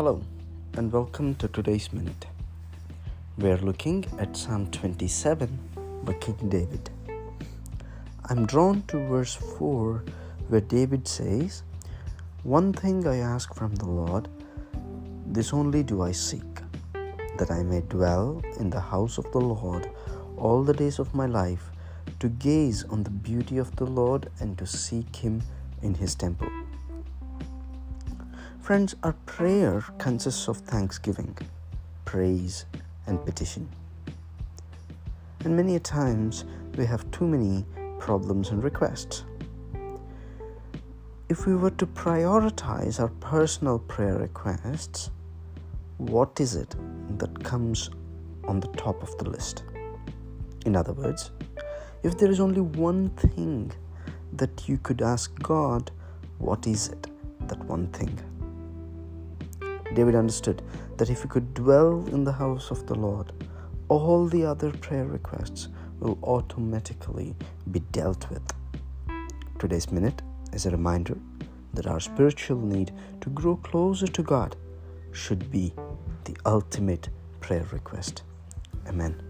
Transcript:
Hello, and welcome to today's Minute. We're looking at Psalm 27 by King David. I'm drawn to verse 4 where David says, One thing I ask from the Lord, this only do I seek, that I may dwell in the house of the Lord all the days of my life, to gaze on the beauty of the Lord and to seek him in his temple. Friends, our prayer consists of thanksgiving, praise, and petition. And many a times we have too many problems and requests. If we were to prioritize our personal prayer requests, what is it that comes on the top of the list? In other words, if there is only one thing that you could ask God, what is it? That one thing. David understood that if he could dwell in the house of the Lord, all the other prayer requests will automatically be dealt with. Today's minute is a reminder that our spiritual need to grow closer to God should be the ultimate prayer request. Amen.